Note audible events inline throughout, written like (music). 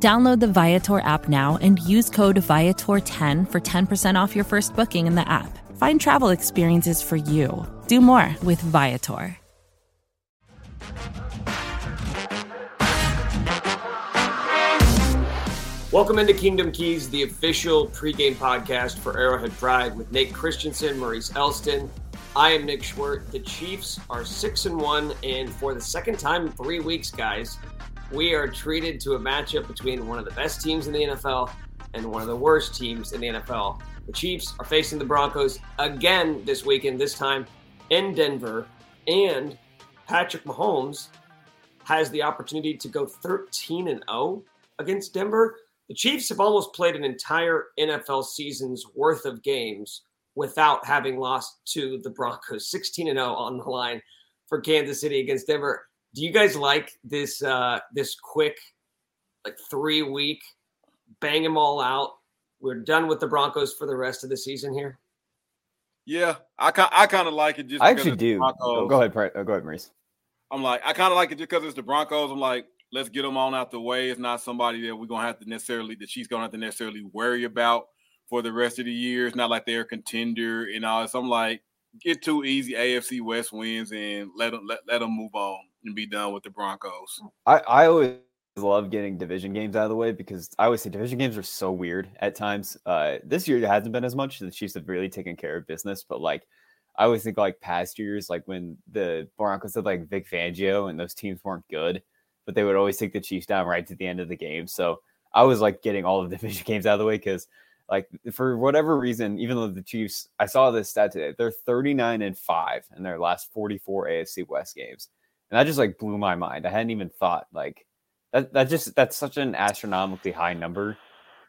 Download the Viator app now and use code Viator10 for 10% off your first booking in the app. Find travel experiences for you. Do more with Viator. Welcome into Kingdom Keys, the official pregame podcast for Arrowhead Pride with Nate Christensen, Maurice Elston. I am Nick Schwerdt. The Chiefs are six and one, and for the second time in three weeks, guys, we are treated to a matchup between one of the best teams in the NFL and one of the worst teams in the NFL. The Chiefs are facing the Broncos again this weekend, this time in Denver, and Patrick Mahomes has the opportunity to go 13 and 0 against Denver. The Chiefs have almost played an entire NFL season's worth of games without having lost to the Broncos. 16 and 0 on the line for Kansas City against Denver. Do you guys like this uh this quick like 3 week bang them all out? We're done with the Broncos for the rest of the season here. Yeah, I I kind of like it just. I actually do. Oh, go ahead, oh, go ahead, Maurice. I'm like, I kind of like it just because it's the Broncos. I'm like, let's get them on out the way. It's not somebody that we're gonna have to necessarily that she's gonna have to necessarily worry about for the rest of the year. It's not like they're a contender and all. So I'm like, get two easy AFC West wins and let them let, let them move on and be done with the Broncos. I, I always love getting division games out of the way because I always say division games are so weird at times. Uh, this year it hasn't been as much. The Chiefs have really taken care of business, but like I always think like past years, like when the Broncos had like Vic Fangio and those teams weren't good but they would always take the Chiefs down right to the end of the game. So I was like getting all of the (laughs) division games out of the way because like for whatever reason, even though the Chiefs, I saw this stat today, they're 39 and five in their last 44 AFC West games. And that just like blew my mind. I hadn't even thought like that, that just, that's such an astronomically high number.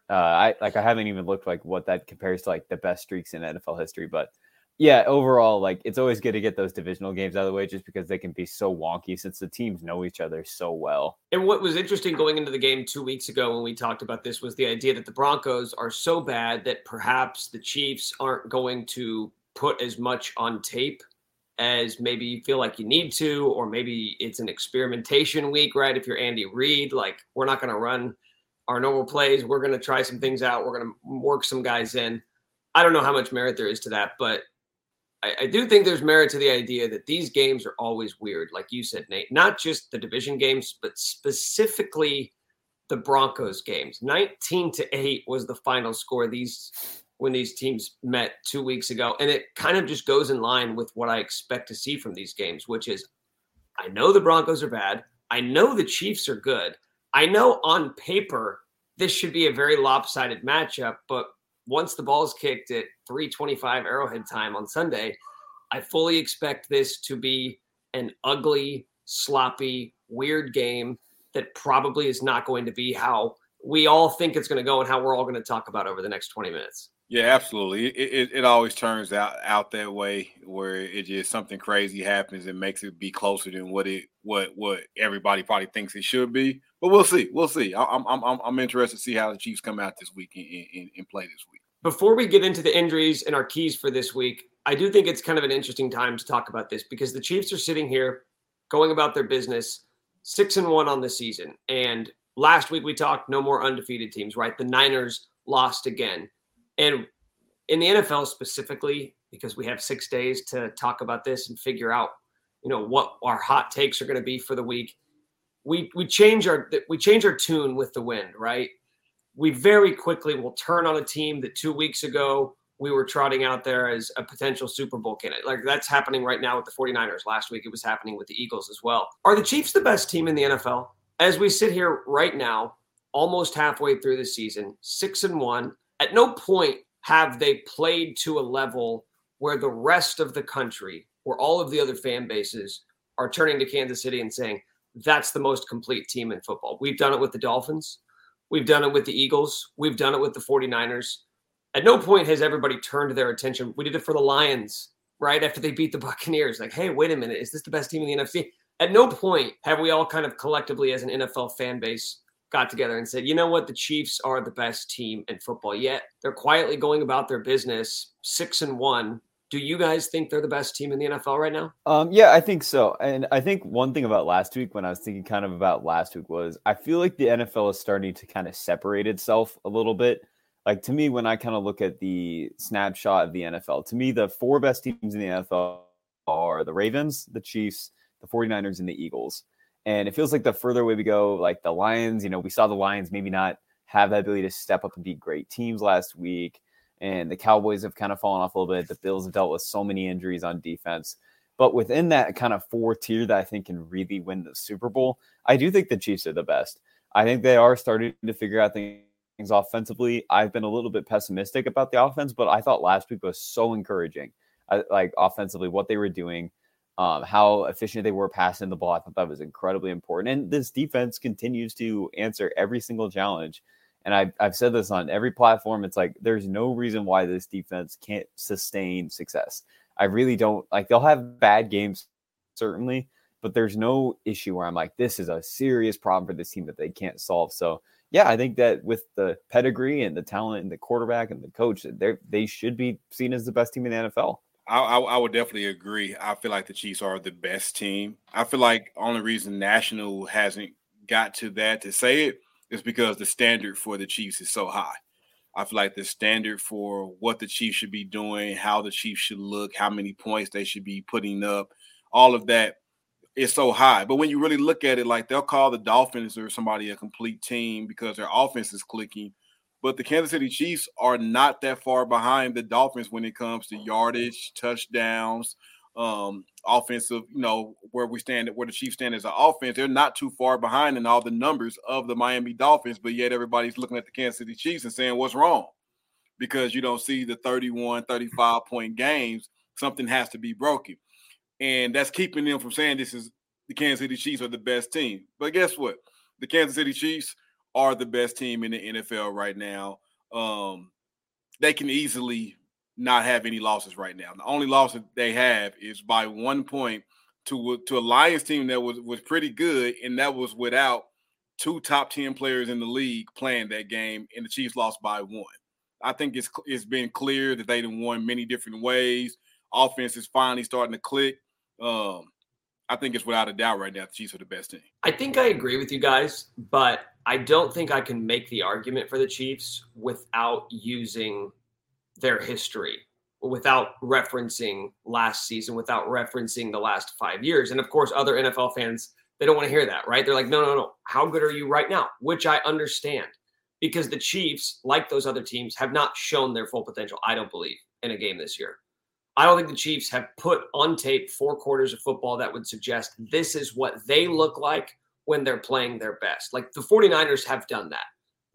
Uh, I like, I haven't even looked like what that compares to like the best streaks in NFL history, but yeah, overall, like it's always good to get those divisional games out of the way just because they can be so wonky since the teams know each other so well. And what was interesting going into the game two weeks ago when we talked about this was the idea that the Broncos are so bad that perhaps the Chiefs aren't going to put as much on tape as maybe you feel like you need to, or maybe it's an experimentation week, right? If you're Andy Reid, like we're not going to run our normal plays, we're going to try some things out, we're going to work some guys in. I don't know how much merit there is to that, but I, I, do think there's merit to the idea that these games are always weird, like you said, Nate. Not just the division games, but specifically the Broncos games. 19 to 8 was the final score these when these teams met two weeks ago. And it kind of just goes in line with what I expect to see from these games, which is I know the Broncos are bad. I know the Chiefs are good. I know on paper this should be a very lopsided matchup, but once the ball is kicked at 325 Arrowhead time on Sunday, I fully expect this to be an ugly, sloppy, weird game that probably is not going to be how we all think it's going to go and how we're all going to talk about over the next 20 minutes. Yeah, absolutely. It, it, it, always turns out out that way where it just something crazy happens and makes it be closer than what it what what everybody probably thinks it should be. But we'll see. We'll see. I'm I'm I'm, interested to see how the Chiefs come out this week and, and, and play this week. Before we get into the injuries and our keys for this week, I do think it's kind of an interesting time to talk about this because the Chiefs are sitting here going about their business, six and one on the season. And last week we talked no more undefeated teams, right? The Niners lost again. And in the NFL specifically, because we have six days to talk about this and figure out, you know, what our hot takes are going to be for the week. We we change our we change our tune with the wind, right? We very quickly will turn on a team that two weeks ago we were trotting out there as a potential Super Bowl candidate. Like that's happening right now with the 49ers. Last week it was happening with the Eagles as well. Are the Chiefs the best team in the NFL? As we sit here right now, almost halfway through the season, six and one, at no point have they played to a level where the rest of the country, where all of the other fan bases are turning to Kansas City and saying, that's the most complete team in football. We've done it with the Dolphins. We've done it with the Eagles. We've done it with the 49ers. At no point has everybody turned their attention. We did it for the Lions right after they beat the Buccaneers. Like, hey, wait a minute, is this the best team in the NFC? At no point have we all kind of collectively, as an NFL fan base, got together and said, you know what, the Chiefs are the best team in football. Yet they're quietly going about their business, six and one. Do you guys think they're the best team in the NFL right now? Um, yeah, I think so. And I think one thing about last week, when I was thinking kind of about last week, was I feel like the NFL is starting to kind of separate itself a little bit. Like to me, when I kind of look at the snapshot of the NFL, to me, the four best teams in the NFL are the Ravens, the Chiefs, the 49ers, and the Eagles. And it feels like the further away we go, like the Lions, you know, we saw the Lions maybe not have that ability to step up and beat great teams last week. And the Cowboys have kind of fallen off a little bit. The Bills have dealt with so many injuries on defense. But within that kind of four tier that I think can really win the Super Bowl, I do think the Chiefs are the best. I think they are starting to figure out things offensively. I've been a little bit pessimistic about the offense, but I thought last week was so encouraging. I, like offensively, what they were doing um, how efficient they were passing the ball. I thought that was incredibly important. And this defense continues to answer every single challenge. And I've, I've said this on every platform. It's like there's no reason why this defense can't sustain success. I really don't like they'll have bad games, certainly, but there's no issue where I'm like, this is a serious problem for this team that they can't solve. So yeah, I think that with the pedigree and the talent and the quarterback and the coach, they they should be seen as the best team in the NFL. I, I, I, would definitely agree. I feel like the Chiefs are the best team. I feel like only reason National hasn't got to that to say it is because the standard for the Chiefs is so high. I feel like the standard for what the Chiefs should be doing, how the Chiefs should look, how many points they should be putting up, all of that is so high. But when you really look at it, like they'll call the Dolphins or somebody a complete team because their offense is clicking but the Kansas City Chiefs are not that far behind the Dolphins when it comes to yardage, touchdowns, um, offensive, you know, where we stand, where the Chiefs stand as an offense. They're not too far behind in all the numbers of the Miami Dolphins, but yet everybody's looking at the Kansas City Chiefs and saying, what's wrong? Because you don't see the 31, 35 point games. Something has to be broken. And that's keeping them from saying this is the Kansas City Chiefs are the best team. But guess what? The Kansas City Chiefs – are the best team in the NFL right now. Um, they can easily not have any losses right now. The only loss that they have is by one point to to a Lions team that was was pretty good, and that was without two top ten players in the league playing that game, and the Chiefs lost by one. I think it's it's been clear that they have won many different ways. Offense is finally starting to click. Um, I think it's without a doubt right now the Chiefs are the best team. I think I agree with you guys, but I don't think I can make the argument for the Chiefs without using their history, without referencing last season, without referencing the last five years. And of course, other NFL fans, they don't want to hear that, right? They're like, no, no, no. How good are you right now? Which I understand because the Chiefs, like those other teams, have not shown their full potential, I don't believe, in a game this year. I don't think the Chiefs have put on tape four quarters of football that would suggest this is what they look like when they're playing their best. Like the 49ers have done that.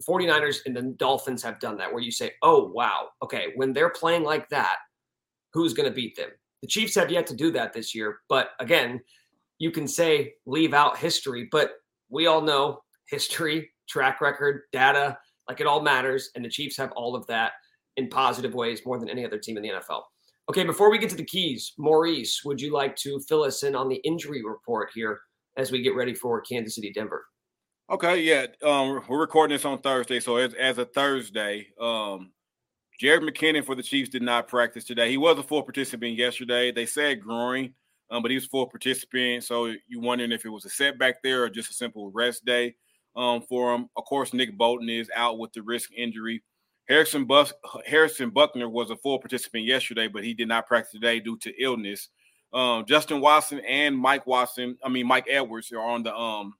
The 49ers and the Dolphins have done that, where you say, oh, wow, okay, when they're playing like that, who's going to beat them? The Chiefs have yet to do that this year. But again, you can say leave out history, but we all know history, track record, data, like it all matters. And the Chiefs have all of that in positive ways more than any other team in the NFL. Okay, before we get to the keys, Maurice, would you like to fill us in on the injury report here as we get ready for Kansas City, Denver? Okay, yeah. Um, we're recording this on Thursday, so as, as a Thursday, um, Jerick McKinnon for the Chiefs did not practice today. He was a full participant yesterday. They said groin, um, but he was full participant. So you're wondering if it was a setback there or just a simple rest day um, for him. Of course, Nick Bolton is out with the wrist injury. Harrison Bus- Harrison Butker was a full participant yesterday, but he did not practice today due to illness. Um, Justin Watson and Mike Watson, I mean Mike Edwards, are on the um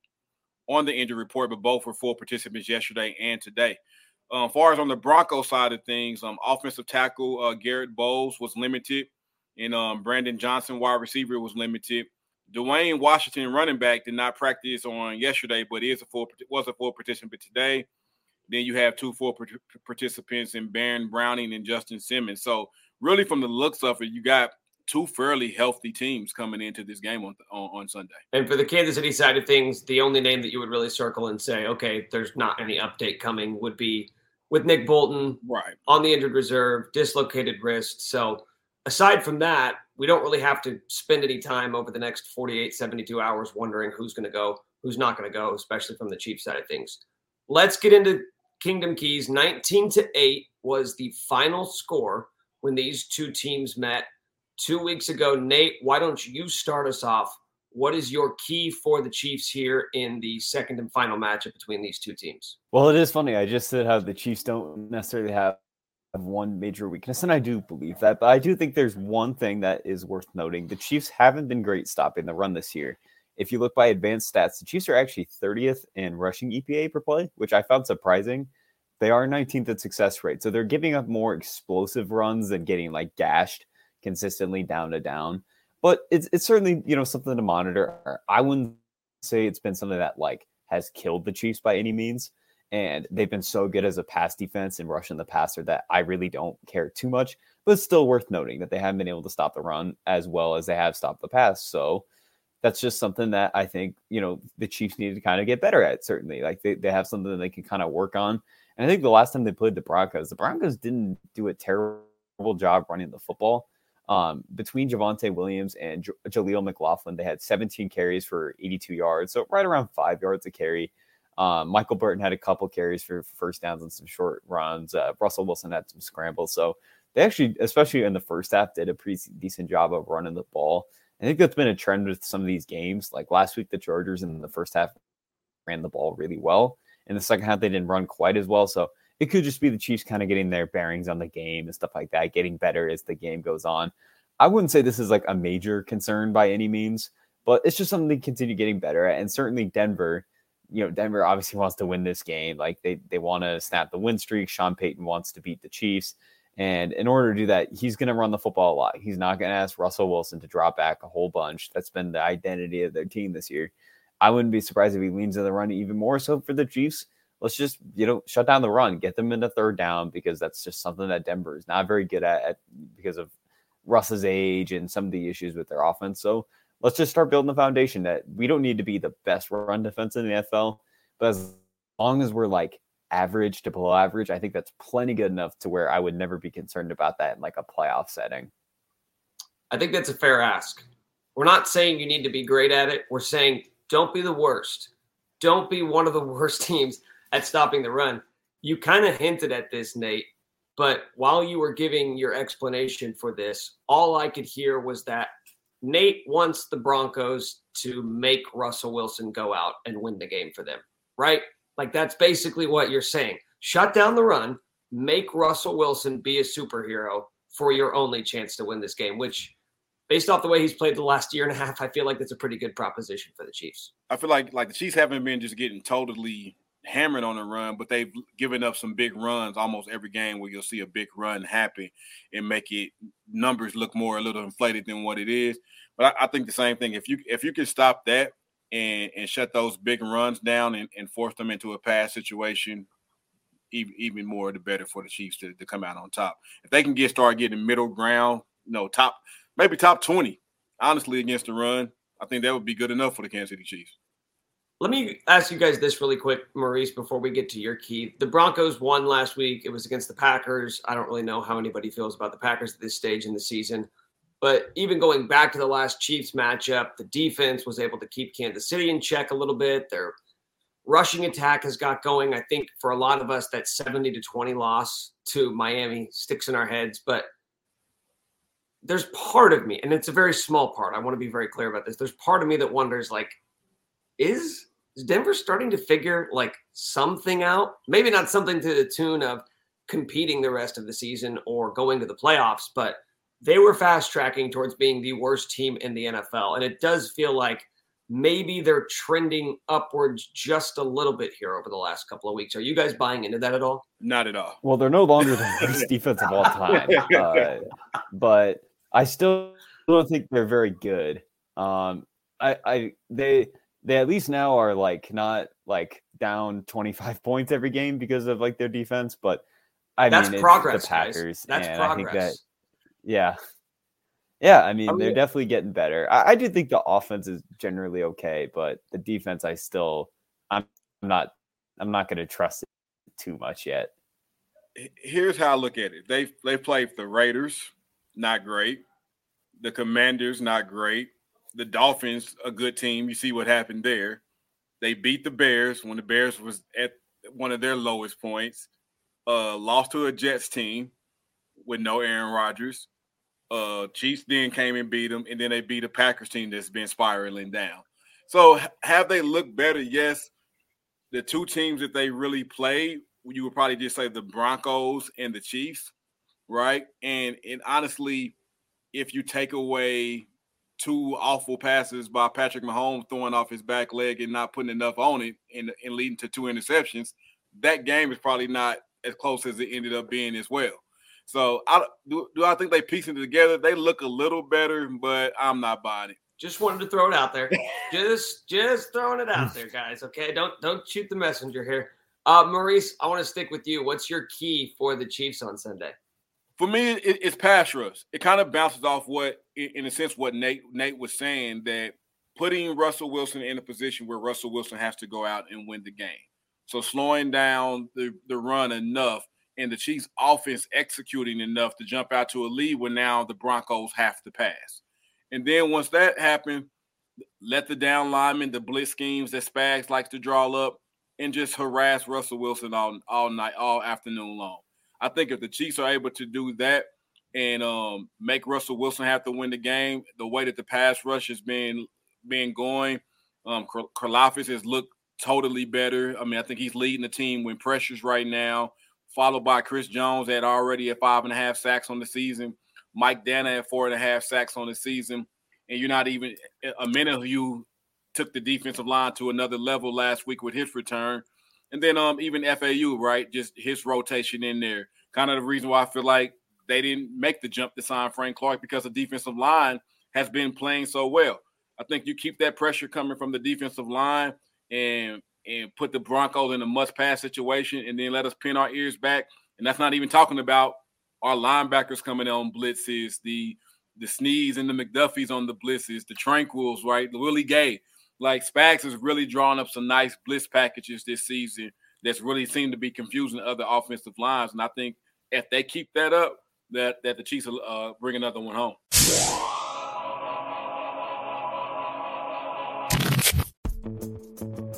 on the injury report, but both were full participants yesterday and today. Um, far as on the Broncos side of things, um, offensive tackle uh, Garett Bolles was limited, and um, Brandon Johnson, wide receiver, was limited. Dwayne Washington, running back, did not practice on yesterday, but is a full was a full participant today. Then you have two full participants in Baron Browning and Justin Simmons. So really, from the looks of it, you got two fairly healthy teams coming into this game on, on, on Sunday. And for the Kansas City side of things, the only name that you would really circle and say, okay, there's not any update coming would be with Nick Bolton right on the injured reserve, dislocated wrist. So aside from that, we don't really have to spend any time over the next 48, 72 hours wondering who's going to go, who's not going to go, especially from the Chiefs side of things. Let's get into Kingdom Keys. 19 to 8 was the final score when these two teams met two weeks ago. Nate, why don't you start us off? What is your key for the Chiefs here in the second and final matchup between these two teams? Well, it is funny. I just said how the Chiefs don't necessarily have one major weakness, and I do believe that. But I do think there's one thing that is worth noting: the Chiefs haven't been great stopping the run this year. If you look by advanced stats, the Chiefs are actually 30th in rushing EPA per play, which I found surprising. They are 19th at success rate, so they're giving up more explosive runs than getting like gashed consistently down to down. But it's it's certainly you know something to monitor. I wouldn't say it's been something that like has killed the Chiefs by any means and they've been so good as a pass defense and rushing the passer that I really don't care too much. But it's still worth noting that they haven't been able to stop the run as well as they have stopped the pass. So that's just something that I think, you know, the Chiefs need to kind of get better at, certainly. Like they, they have something that they can kind of work on. And I think the last time they played the Broncos, the Broncos didn't do a terrible job running the football. Um, between Javonte Williams and J- Jaleel McLaughlin, they had 17 carries for 82 yards. So right around five yards a carry. Um, Michael Burton had a couple carries for, first downs and some short runs. Uh, Russell Wilson had some scrambles. So they actually, especially in the first half, did a pretty decent job of running the ball. I think that's been a trend with some of these games. Like last week, the Chargers in the first half ran the ball really well. In the second half, they didn't run quite as well. So it could just be the Chiefs kind of getting their bearings on the game and stuff like that, getting better as the game goes on. I wouldn't say this is like a major concern by any means, but it's just something to continue getting better at. And certainly Denver you know, Denver obviously wants to win this game. Like they they want to snap the win streak. Sean Payton wants to beat the Chiefs. And in order to do that, he's going to run the football a lot. He's not going to ask Russell Wilson to drop back a whole bunch. That's been the identity of their team this year. I wouldn't be surprised if he leans in the run even more so for the Chiefs. Let's just, you know, shut down the run, get them into third down because that's just something that Denver is not very good at, at because of Russ's age and some of the issues with their offense. So let's just start building the foundation that we don't need to be the best run defense in the NFL, but as long as we're like average to below average, I think that's plenty good enough to where I would never be concerned about that in like a playoff setting. I think that's a fair ask. We're not saying you need to be great at it. We're saying don't be the worst. Don't be one of the (laughs) worst teams at stopping the run. You kind of hinted at this, Nate, but while you were giving your explanation for this, all I could hear was that Nate wants the Broncos to make Russell Wilson go out and win the game for them, right? Like that's basically what you're saying. Shut down the run, make Russell Wilson be a superhero for your only chance to win this game, which based off the way he's played the last year and a half, I feel like that's a pretty good proposition for the Chiefs. I feel like like the Chiefs haven't been just getting totally hammered on the run, but they've given up some big runs almost every game where you'll see a big run happen and make it numbers look more a little inflated than what it is. But I, I think the same thing. If you if you can stop that and and shut those big runs down and, and force them into a pass situation, even even more the better for the Chiefs to, to come out on top. If they can get start getting middle ground, you know, top maybe top 20, honestly, against the run, I think that would be good enough for the Kansas City Chiefs. Let me ask you guys this really quick, Maurice, before we get to your key. The Broncos won last week. It was against the Packers. I don't really know how anybody feels about the Packers at this stage in the season. But even going back to the last Chiefs matchup, the defense was able to keep Kansas City in check a little bit. Their rushing attack has got going. I think for a lot of us, that 70 to 20 loss to Miami sticks in our heads. But there's part of me, and it's a very small part. I want to be very clear about this. There's part of me that wonders, like, is is Denver starting to figure like something out? Maybe not something to the tune of competing the rest of the season or going to the playoffs, but they were fast tracking towards being the worst team in the NFL. And it does feel like maybe they're trending upwards just a little bit here over the last couple of weeks. Are you guys buying into that at all? Not at all. Well, they're no longer the (laughs) worst defense of all time, (laughs) uh, but I still don't think they're very good. Um, I, I, they, they at least now are like not like down 25 (laughs) points every game because of like their defense, but I That's mean, progress, the Packers. Guys. That's and progress. I think that, yeah. Yeah, I mean, Oh, they're definitely getting better. I, I do think the offense is generally okay, but the defense, I still, I'm not, I'm not going to trust it too much yet. here's how I look at it. They they played the Raiders, not great. The Commanders, not great. The Dolphins, a good team. You see what happened there. They beat the Bears when the Bears was at one of their lowest points. Uh, lost to a Jets team with no Aaron Rodgers. Uh, Chiefs then came and beat them, and then they beat the Packers team that's been spiraling down. So have they looked better? Yes. The two teams that they really played, you would probably just say the Broncos and the Chiefs, right? And and honestly, if you take away two awful passes by Patrick Mahomes throwing off his back leg and not putting enough on it and, and leading to two interceptions, that game is probably not as close as it ended up being as well. So I do, do I think they piecing it together? They look a little better, but I'm not buying it. Just wanted to throw it out there. just just throwing it out there, guys. Okay. Don't don't shoot the messenger here. Uh Maurice, I want to stick with you. What's your key for the Chiefs on Sunday? For me, it, it's pass rush. It kind of bounces off what, in a sense, what Nate Nate was saying that putting Russell Wilson in a position where Russell Wilson has to go out and win the game. So slowing down the, the run enough and the Chiefs offense executing enough to jump out to a lead when now the Broncos have to pass. And then once that happened, let the down linemen, the blitz schemes that Spags likes to draw up, and just harass Russell Wilson all, all night, all afternoon long. I think if the Chiefs are able to do that and um, make Russell Wilson have to win the game, the way that the pass rush has been been going, um, has looked totally better. I mean, I think he's leading the team when pressures right now followed by Chris Jones at already at five and a half sacks on the season, Mike Danna at four and a half sacks on the season, and you're not even a minute you took the defensive line to another level last week with his return. And then um even FAU, right? Just his rotation in there. Kind of the reason why I feel like they didn't make the jump to sign Frank Clark because the defensive line has been playing so well. I think you keep that pressure coming from the defensive line and and put the Broncos in a must pass situation and then let us pin our ears back. And that's not even talking about our linebackers coming on blitzes, the the Sneeds and the McDuffies on the blitzes, the Tranquils, right? The Willie Gay. Like Spags has really drawn up some nice blitz packages this season that's really seemed to be confusing other offensive lines. And I think if they keep that up, that that the Chiefs will uh, bring another one home.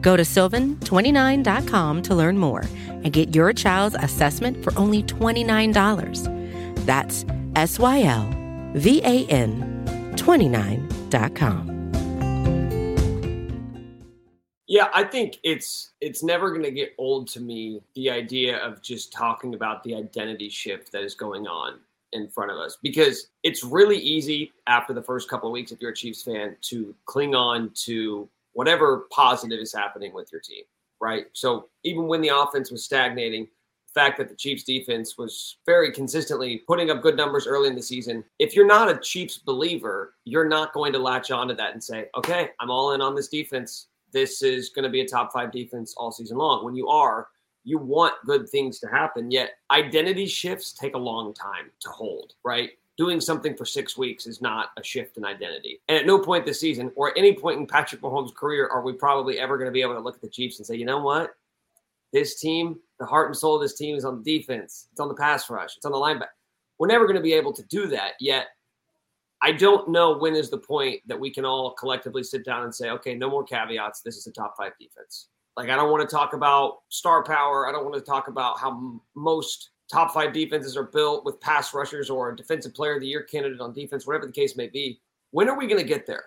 Go to sylvan29.com to learn more and get your child's assessment for only $29. That's S Y L V A N 29.com. Yeah, I think it's it's never going to get old to me the idea of just talking about the identity shift that is going on in front of us because it's really easy after the first couple of weeks if you're a Chiefs fan to cling on to whatever positive is happening with your team, right? So even when the offense was stagnating, the fact that the Chiefs defense was very consistently putting up good numbers early in the season, if you're not a Chiefs believer, you're not going to latch onto that and say, "Okay, I'm all in on this defense. This is going to be a top 5 defense all season long." When you are, you want good things to happen, yet identity shifts take a long time to hold, right? Doing something for six weeks is not a shift in identity. And at no point this season or any point in Patrick Mahomes' career are we probably ever going to be able to look at the Chiefs and say, you know what? This team, the heart and soul of this team is on the defense, it's on the pass rush, it's on the linebacker. We're never going to be able to do that. Yet I don't know when is the point that we can all collectively sit down and say, okay, no more caveats. This is a top five defense. Like, I don't want to talk about star power. I don't want to talk about how most top five defenses are built with pass rushers or a defensive player of the year candidate on defense, whatever the case may be. When are we going to get there?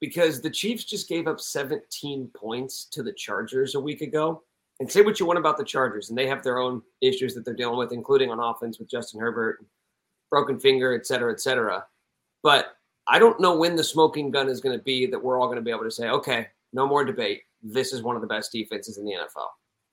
Because the Chiefs just gave up 17 points to the Chargers a week ago. And say what you want about the Chargers, and they have their own issues that they're dealing with, including on offense with Justin Herbert, broken finger, et cetera, et cetera. But I don't know when the smoking gun is going to be that we're all going to be able to say, okay, no more debate this is one of the best defenses in the NFL.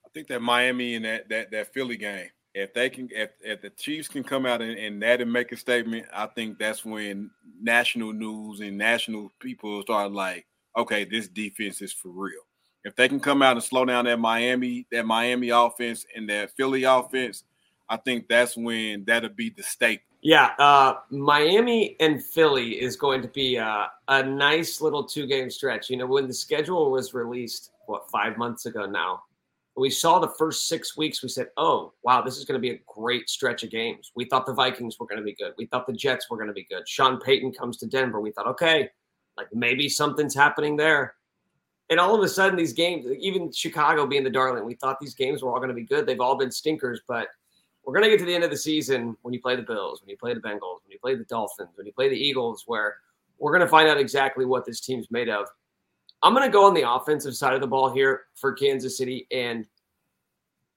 I think that Miami and that that that Philly game, if they can, if, if the Chiefs can come out and, and that and make a statement, I think that's when national news and national people start like, okay, this defense is for real. If they can come out and slow down that Miami, that Miami offense and that Philly offense, I think that's when that'll be the staple. Yeah, uh, Miami and Philly is going to be uh, a nice little two game stretch. You know, when the schedule was released, what, five months ago now, we saw the first six weeks, we said, oh, wow, this is going to be a great stretch of games. We thought the Vikings were going to be good. We thought the Jets were going to be good. Sean Payton comes to Denver. We thought, okay, like maybe something's happening there. And all of a sudden, these games, even Chicago being the darling, we thought these games were all going to be good. They've all been stinkers, but we're going to get to the end of the season when you play the Bills, when you play the Bengals, when you play the Dolphins, when you play the Eagles, where we're going to find out exactly what this team's made of. I'm going to go on the offensive side of the ball here for Kansas City. And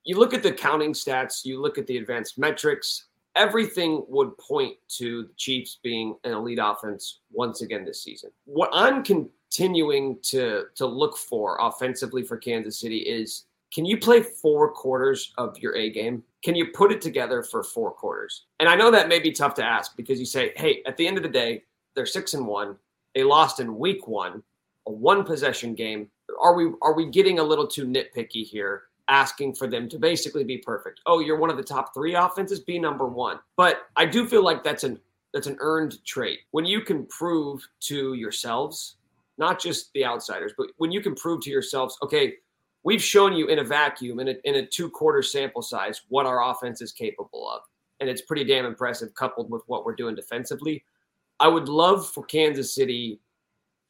you look at the counting stats, you look at the advanced metrics, everything would point to the Chiefs being an elite offense once again this season. What I'm continuing to, to look for offensively for Kansas City is can you play four quarters of your A game? Can you put it together for four quarters? And I know that may be tough to ask because you say, hey, at the end of the day, they're six and one. They lost in week one, a one possession game. Are we are we getting a little too nitpicky here, asking for them to basically be perfect? Oh, you're one of the top three offenses, be number one. But I do feel like that's an that's an earned trait. When you can prove to yourselves, not just the outsiders, but when you can prove to yourselves, okay, we've shown you in a vacuum, in a, in a two quarter sample size, what our offense is capable of. And it's pretty damn impressive coupled with what we're doing defensively. I would love for Kansas City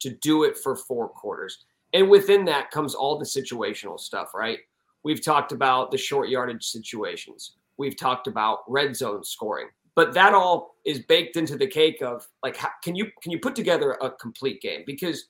to do it for four quarters. And within that comes all the situational stuff, right? We've talked about the short yardage situations. We've talked about red zone scoring. But that all is baked into the cake of like how, can you can you put together a complete game? Because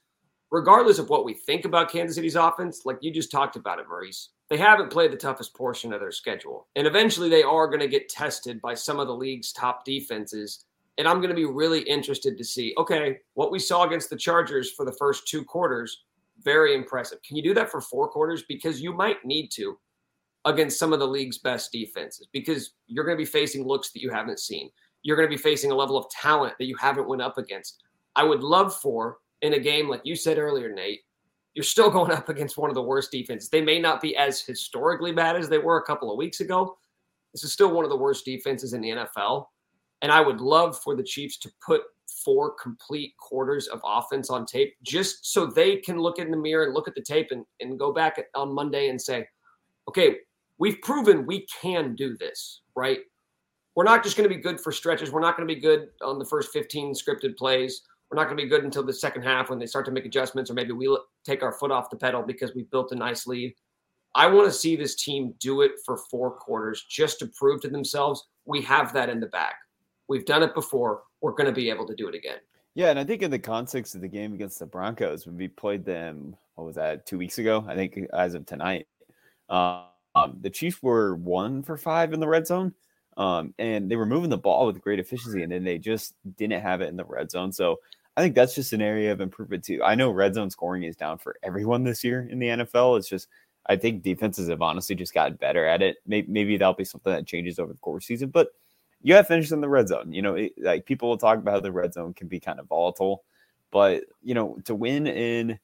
regardless of what we think about Kansas City's offense, like you just talked about it, Maurice, they haven't played the toughest portion of their schedule. And eventually they are going to get tested by some of the league's top defenses. And I'm going to be really interested to see, okay, what we saw against the Chargers for the first two quarters, very impressive. Can you do that for four quarters? Because you might need to against some of the league's best defenses because you're going to be facing looks that you haven't seen. You're going to be facing a level of talent that you haven't went up against. I would love for in a game like you said earlier, Nate, you're still (laughs) going up against one of the worst defenses. They may not be as historically bad as they were a couple of weeks ago. This is still one of the worst defenses in the NFL. And I would love for the Chiefs to put four complete quarters of offense on tape just so they can look in the mirror and look at the tape and, and go back on Monday and say, okay, we've proven we can do this, right? We're not just going to be good for stretches. We're not going to be good on the first 15 scripted plays we're not going to be good until the second half when they start to make adjustments, or maybe we take our foot off the pedal because we've built a nice lead. I want to see this team do it for four quarters just to prove to themselves we have that in the bag. We've done it before. We're going to be able to do it again. Yeah, and I think in the context of the game against the Broncos, when we played them, what was that, two weeks ago? I think as of tonight, um, the Chiefs were one for five in the red zone, um, and they were moving the ball with great efficiency, and then they just didn't have it in the red zone. So I think that's just an area of improvement too. I know red zone scoring is down for everyone this year in the NFL. It's just I think defenses have honestly just gotten better at it. Maybe, maybe that'll be something that changes over the course of the season, but you have finishes in the red zone. You know, it, like people will talk about how the red zone can be kind of volatile, but you know, to win in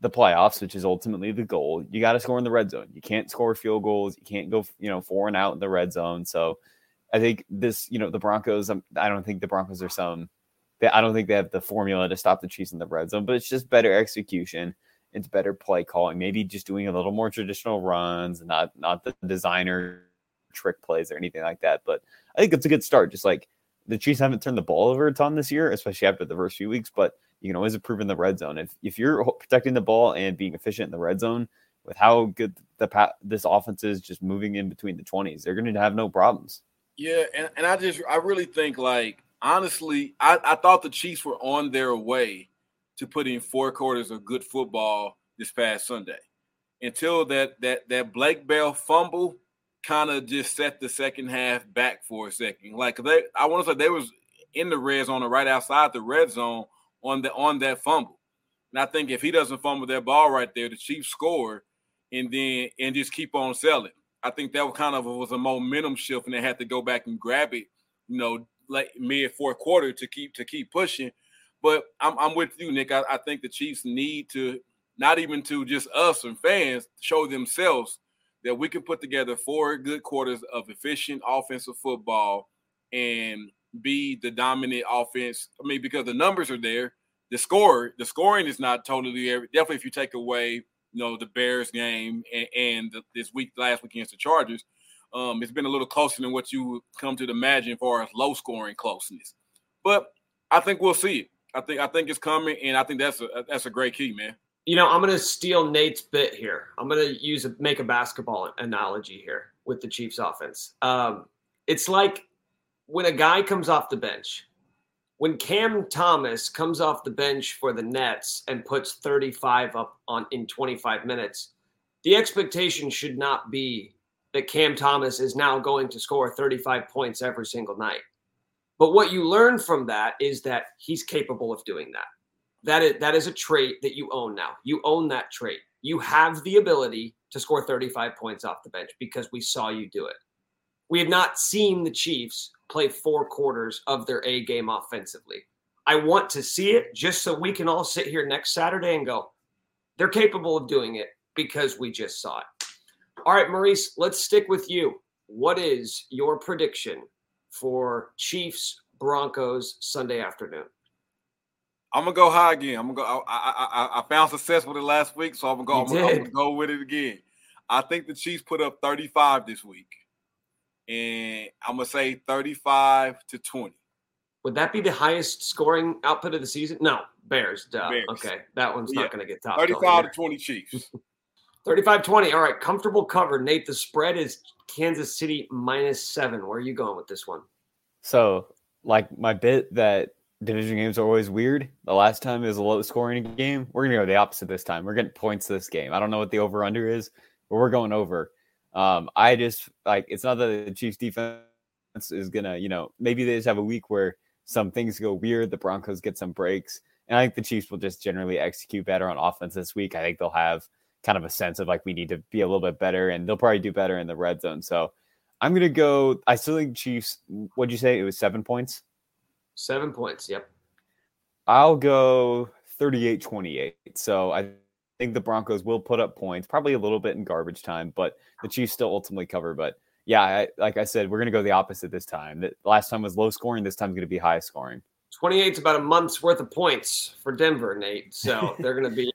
the playoffs, which is ultimately the goal, you got to score in the red zone. You can't score field goals. You can't go, you know, four and out in the red zone. So I think this, you know, the Broncos, um, I don't think the Broncos are some, I don't think they have the formula to stop the Chiefs in the red zone, but it's just better execution. It's better play calling. Maybe just doing a little more traditional runs, not not the designer trick plays or anything like that. But I think it's a good start. Just like the Chiefs haven't turned the ball over a ton this year, especially after the first few weeks, but you can always improve in the red zone. If if you're protecting the ball and being efficient in the red zone, with how good the this offense is, just moving in between the twenties, they're going to have no problems. Yeah, and, and I just I really think like honestly, I, I thought the Chiefs were on their way to putting four quarters of good football this past Sunday until that that that Blake Bell fumble kind of just set the second half back for a second. Like they, I want to say they was in the red zone or right outside the red zone on the on that fumble. And I think if he doesn't fumble that ball right there, the Chiefs score and then and just keep on selling. I think that was kind of was a momentum shift, and they had to go back and grab it, you know, like mid fourth quarter to keep to keep pushing. But I'm, I'm with you, Nick. I, I think the Chiefs need to not even to just us and fans show themselves that we can put together four good quarters of efficient offensive football and be the dominant offense. I mean, because the numbers are there, the score, the scoring is not totally there. Definitely, if you take away, you know, the Bears game and, and the, this week, last week against the Chargers, um, it's been a little closer than what you come to imagine for as low scoring closeness. But I think we'll see it. I think I think it's coming, and I think that's a that's a great key, man. You know, I'm going to steal Nate's bit here. I'm going to use a make a basketball analogy here with the Chiefs offense. Um, it's like when a guy comes off the bench, when Cam Thomas comes off the bench for the Nets and puts 35 up on in 25 minutes, the expectation should not be that Cam Thomas is now going to score 35 points every single night. But what you learn from that is that he's capable of doing that. That is that is a trait that you own now. You own that trait. You have the ability to score 35 points off the bench because we saw you do it. We have not seen the Chiefs play four quarters of their A game offensively. I want to see it just so we can all sit here next Saturday and go, they're capable of doing it because we just saw it. All right, Maurice, let's stick with you. What is your prediction for Chiefs Broncos Sunday afternoon? I'm gonna go high again. I'm gonna go. I, I, I found success with it last week, so I'm gonna go. I'm gonna, I'm gonna, go with it again. I think the Chiefs put up 35 this week, and I'm gonna say 35 to 20. Would that be the highest scoring output of the season? No, Bears. Duh. Bears. Okay, that one's yeah. not gonna get top. 35 to 20 Chiefs. (laughs) (laughs) 35 20. All right, comfortable cover. Nate, the spread is Kansas City minus seven. Where are you going with this one? So, like my bit that division games are always weird. The last time it was a low scoring game. We're gonna go the opposite this time. We're getting points this game. I don't know what the over under is, but we're going over. Um, I just like it's not that the Chiefs defense is gonna, you know, maybe they just have a week where some things go weird. The Broncos get some breaks, and I think the Chiefs will just generally execute better on offense this week. I think they'll have kind of a sense of like we need to be a little bit better, and they'll probably do better in the red zone. So I'm gonna go. I still think Chiefs. What'd you say? It was seven points. Seven points. Yep. I'll go 38 28. So I think the Broncos will put up points, probably a little bit in garbage time, but the Chiefs still ultimately cover. But yeah, I, like I said, we're going to go the opposite this time. The last time was low scoring. This time's going to be high scoring. 28 is about a month's worth of points for Denver, Nate. So (laughs) they're going to be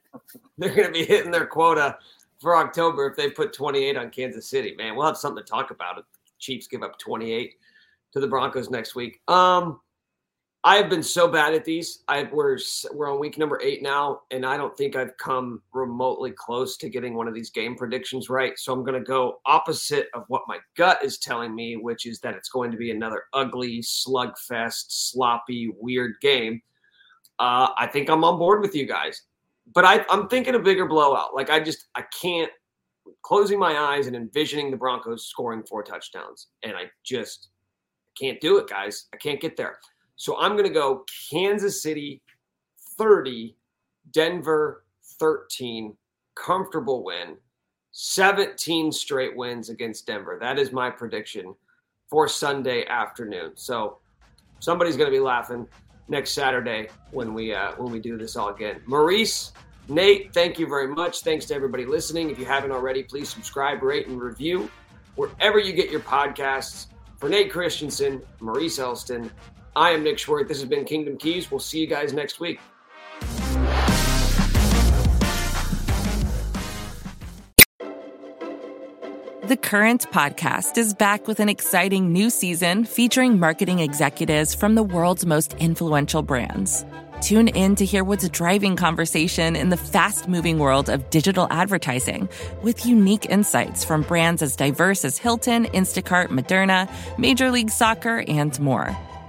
they're going to be hitting their quota for October if they put 28 on Kansas City. Man, we'll have something to talk about if Chiefs give up 28 to the Broncos next week. Um, I have been so bad at these. I we're we're on week number eight now, and I don't think I've come remotely close to getting one of these game predictions right. So I'm going to go opposite of what my gut is telling me, which is that it's going to be another ugly, slugfest, sloppy, weird game. Uh, I think I'm on board with you guys, but I, I'm thinking a bigger blowout. Like I just I can't closing my eyes and envisioning the Broncos scoring four touchdowns, and I just can't do it, guys. I can't get there. So I'm going to go Kansas City 30, Denver 13, comfortable win, 17 straight wins against Denver. That is my prediction for Sunday afternoon. So somebody's going to be laughing next Saturday when we uh, when we do this all again. Maurice, Nate, thank you very much. Thanks to everybody listening. If you haven't already, please subscribe, rate, and review wherever you get your podcasts. For Nate Christensen, Maurice Elston, I am Nick Schwerdt. This has been Kingdom Keys. We'll see you guys next week. The Current podcast is back with an exciting new season featuring marketing executives from the world's most influential brands. Tune in to hear what's driving conversation in the fast moving world of digital advertising with unique insights from brands as diverse as Hilton, Instacart, Moderna, Major League Soccer, and more.